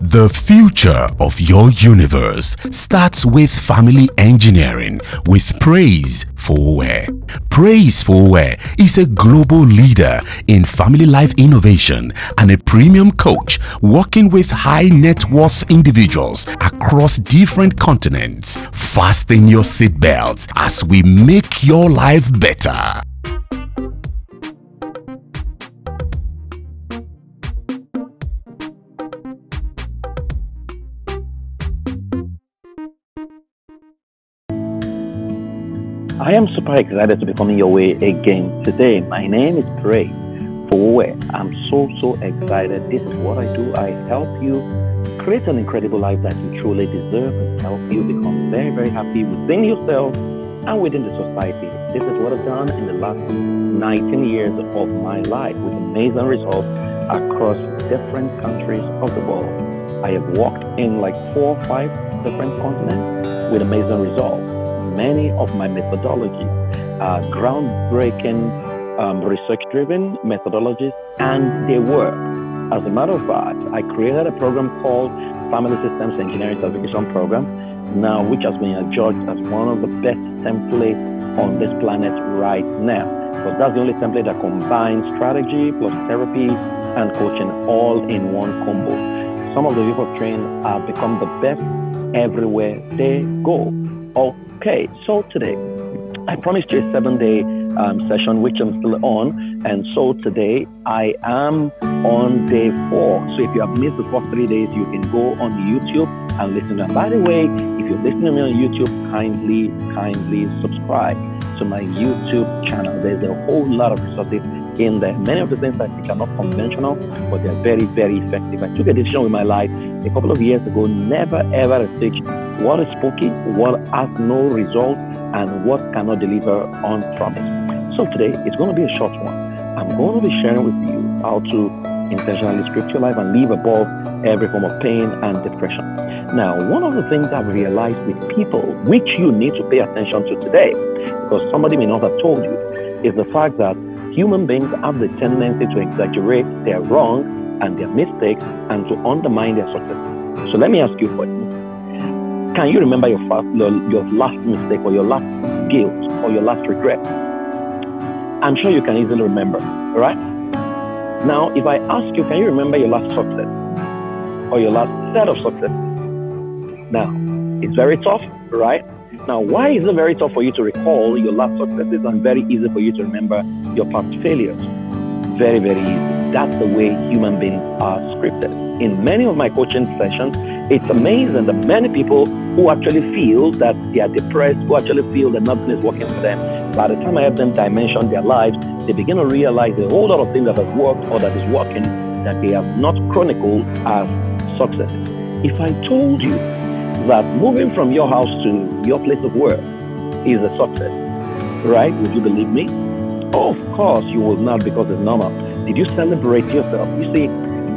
The future of your universe starts with family engineering with Praise Fowowe. Praise Fowowe is a global leader in family life innovation and a premium coach working with high net worth individuals across different continents. Fasten your seatbelts as we make your life better. I am super excited to be coming your way again today. My name is Pray Fowowe. I'm so, so excited. This is what I do. I help you create an incredible life that you truly deserve and help you become very, very happy within yourself and within the society. This is what I've done in the last 19 years of my life with amazing results across different countries of the world. I have walked in like four or five different continents with amazing results many of my methodologies are groundbreaking, um, research driven methodologies, and they work. As a matter of fact, I created a program called Family Systems Engineering Certification Program, now which has been adjudged as one of the best templates on this planet right now. Because that's the only template that combines strategy plus therapy and coaching all in one combo. Some of the people trained have become the best everywhere they go. Okay, so today I promised you a seven day um, session, which I'm still on. And so today I am on day four. So if you have missed the first three days, you can go on YouTube and listen to By the way, if you're listening to me on YouTube, kindly, kindly subscribe to my YouTube channel. There's a whole lot of resources in there. Many of the things I think are not conventional, but they're very, very effective. I took a decision with my life a couple of years ago never ever teach what is spooky, what has no result, and what cannot deliver on promise. So today it's going to be a short one. I'm going to be sharing with you how to intentionally script your life and live above every form of pain and depression. Now, one of the things I've realized with people, which you need to pay attention to today, because somebody may not have told you, is the fact that human beings have the tendency to exaggerate their wrong and their mistakes and to undermine their success. So let me ask you a question. Can you remember your, first, your, your last mistake or your last guilt or your last regret? I'm sure you can easily remember, right? Now, if I ask you, can you remember your last success or your last set of success? Now, it's very tough, right? Now, why is it very tough for you to recall your last successes and very easy for you to remember your past failures? Very, very easy. That's the way human beings are scripted. In many of my coaching sessions, it's amazing that many people who actually feel that they are depressed, who actually feel that nothing is working for them, by the time I have them dimension their lives, they begin to realize a whole lot of things that have worked or that is working that they have not chronicled as success. If I told you that moving from your house to your place of work is a success, right? Would you believe me? Of course you will not because it's normal. Did you celebrate yourself? You see,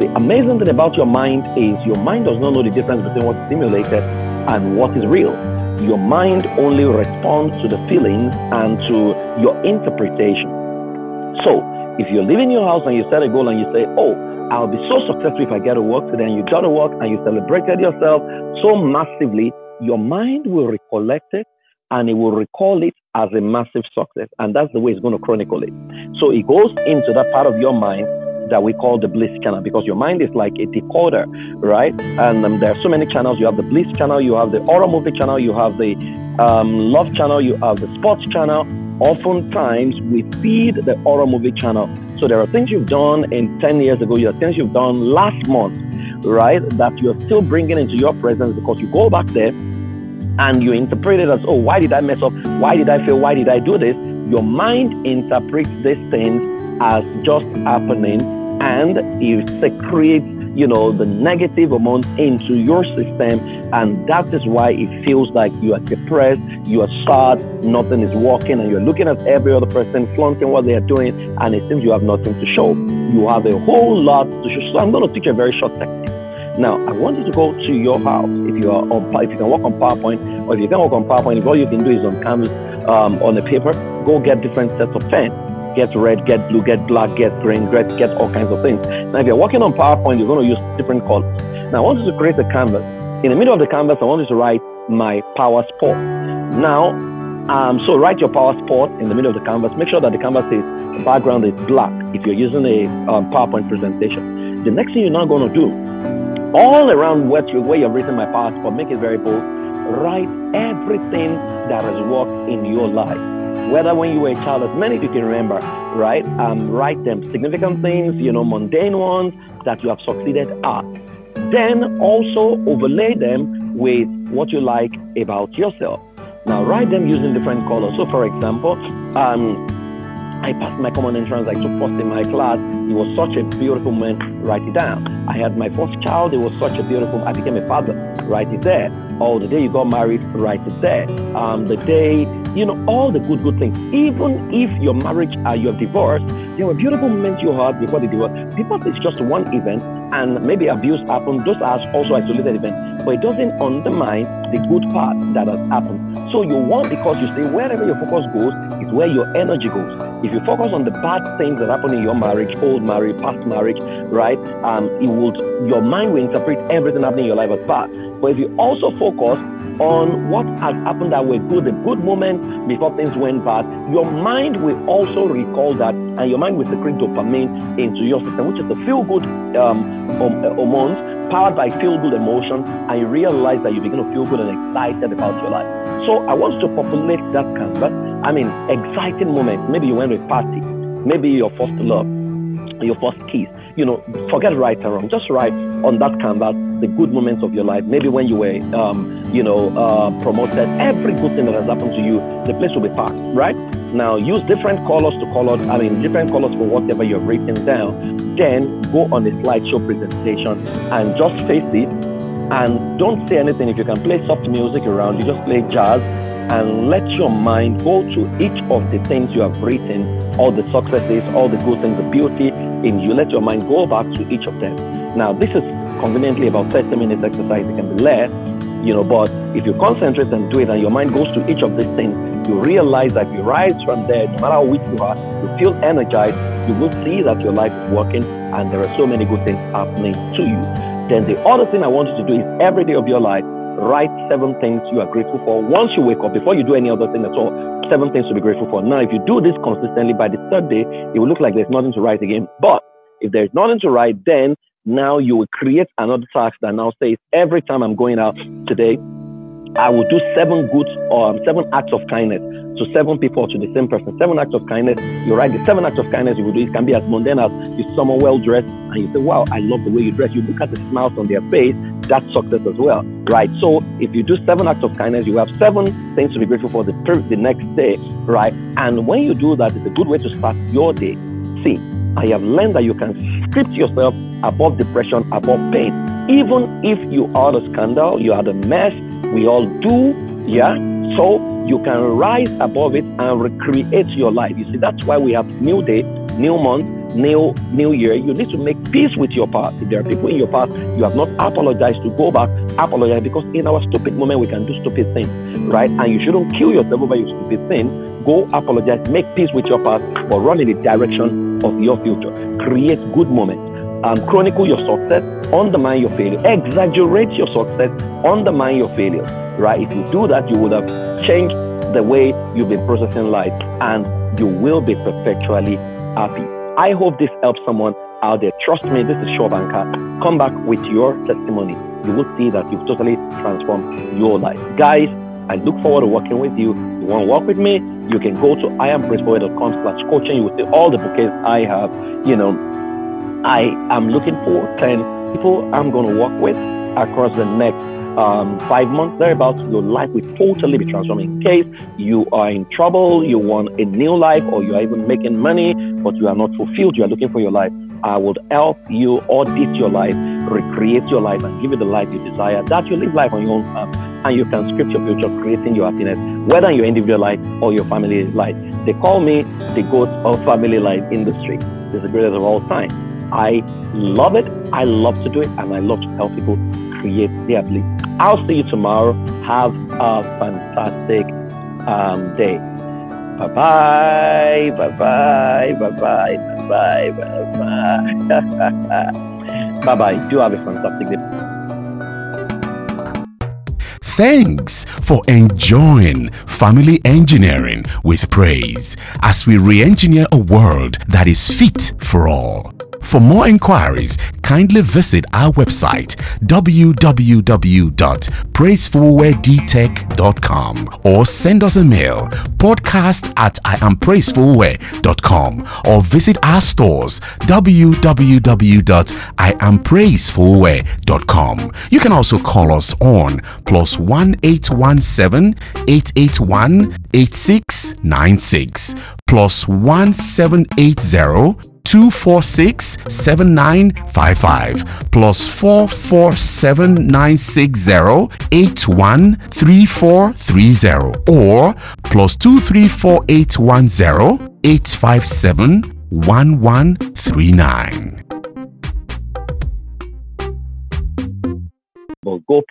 the amazing thing about your mind is your mind does not know the difference between what's simulated and what is real. Your mind only responds to the feelings and to your interpretation. So, if you're leaving your house and you set a goal and you say, Oh, I'll be so successful if I get to work today, and you got to work and you celebrated yourself so massively, your mind will recollect it and it will recall it as a massive success. And that's the way it's going to chronicle it. So it goes into that part of your mind that we call the bliss channel because your mind is like a decoder, right? And um, there are so many channels. You have the bliss channel, you have the horror movie channel, you have the um, love channel, you have the sports channel. Oftentimes, we feed the horror movie channel. So there are things you've done in 10 years ago, are things you've done last month, right? That you're still bringing into your presence because you go back there and you interpret it as, oh, why did I mess up? Why did I fail? Why did I do this? Your mind interprets these things as just happening and it secretes you know the negative amount into your system and that is why it feels like you are depressed you are sad nothing is working and you're looking at every other person flaunting what they are doing and it seems you have nothing to show you have a whole lot to show so i'm going to teach you a very short technique now i want you to go to your house if you are on if you can work on powerpoint or if you can work on powerpoint all you can do is on canvas um, on a paper go get different sets of pens get red, get blue, get black, get green, get, get all kinds of things. Now, if you're working on PowerPoint, you're going to use different colors. Now, I want you to create a canvas. In the middle of the canvas, I want you to write my power sport. Now, um, so write your power sport in the middle of the canvas. Make sure that the canvas is the background is black if you're using a um, PowerPoint presentation. The next thing you're now going to do, all around what you, where you've written my power sport, make it very bold. Write everything that has worked in your life. Whether when you were a child, as many of you can remember, right? Um, write them significant things, you know, mundane ones that you have succeeded at. Then also overlay them with what you like about yourself. Now write them using different colors. So for example, um, I passed my common entrance. I took first in my class. It was such a beautiful moment. Write it down. I had my first child. It was such a beautiful. I became a father. Write it there. Oh, the day you got married. Write it there. Um, the day you know all the good good things. Even if your marriage uh, you're divorced, there were beautiful moments you had before the divorce. Divorce is just one event, and maybe abuse happened. Those are also isolated events, but it doesn't undermine the good part that has happened. So you want because you say wherever your focus goes is where your energy goes. If you focus on the bad things that happen in your marriage, old marriage, past marriage, right, um, it will your mind will interpret everything happening in your life as bad. But if you also focus on what has happened that were good, the good moments before things went bad, your mind will also recall that, and your mind will secrete dopamine into your system, which is the feel-good um, hormones powered by feel-good emotion, and you realize that you begin to feel good and excited about your life. So I want to populate that canvas I mean, exciting moment. Maybe you went to a party. Maybe your first love, your first kiss. You know, forget right or wrong. Just write on that canvas the good moments of your life. Maybe when you were, um, you know, uh, promoted. Every good thing that has happened to you, the place will be packed, right? Now, use different colors to color. I mean, different colors for whatever you've written down. Then go on a slideshow presentation and just face it and don't say anything. If you can play soft music around, you just play jazz and let your mind go to each of the things you have written, all the successes, all the good things, the beauty in you. Let your mind go back to each of them. Now, this is conveniently about 30 minutes exercise. It can be less, you know, but if you concentrate and do it and your mind goes to each of these things, you realize that you rise from there, no matter how weak you are, you feel energized, you will see that your life is working and there are so many good things happening to you. Then the other thing I want you to do is every day of your life, write seven things you are grateful for once you wake up before you do any other thing at all seven things to be grateful for now if you do this consistently by the third day it will look like there's nothing to write again but if there's nothing to write then now you will create another task that now says every time i'm going out today i will do seven good or um, seven acts of kindness to seven people to the same person. Seven acts of kindness. You write the seven acts of kindness you will do. It can be as mundane as you someone well dressed and you say, Wow, I love the way you dress. You look at the smiles on their face. That's success as well, right? So if you do seven acts of kindness, you have seven things to be grateful for the, the next day, right? And when you do that, it's a good way to start your day. See, I have learned that you can script yourself above depression, above pain. Even if you are the scandal, you are the mess, we all do, yeah? So you can rise above it and recreate your life. You see, that's why we have new day, new month, new new year. You need to make peace with your past. If there are people in your past you have not apologized to go back, apologize because in our stupid moment we can do stupid things, right? And you shouldn't kill yourself over your stupid thing. Go apologize, make peace with your past, but run in the direction of your future. Create good moments. Um, chronicle your success, undermine your failure, exaggerate your success, undermine your failure right? If you do that, you would have changed the way you've been processing life and you will be perpetually happy. I hope this helps someone out there. Trust me, this is Shobanka. Come back with your testimony. You will see that you've totally transformed your life. Guys, I look forward to working with you. You want to work with me? You can go to iampraisefowowe.com slash coaching. You will see all the bouquets I have. You know, I am looking for 10 people I'm going to work with across the next um, five months thereabouts, your life will totally be transformed. In case you are in trouble, you want a new life, or you are even making money, but you are not fulfilled, you are looking for your life, I would help you audit your life, recreate your life, and give you the life you desire. That you live life on your own terms, and you can script your future, creating your happiness, whether in your individual life or your family life. They call me the goat of family life industry. It's the greatest of all time. I love it. I love to do it, and I love to help people create their belief. I'll see you tomorrow. Have a fantastic um, day. Bye bye, bye bye, bye bye, bye bye, bye bye. bye bye. Do have a fantastic day. Thanks for enjoying Family Engineering with Praise as we re engineer a world that is fit for all. For more inquiries, kindly visit our website www.praiseforwardtech.com or send us a mail podcast at iampraisefowowe.com or visit our stores www.iampraisefowowe.com. You can also call us on plus 1817 881 8696 plus 1780 246 7955 plus 447 960 813430 or plus 234810 857 1139. But go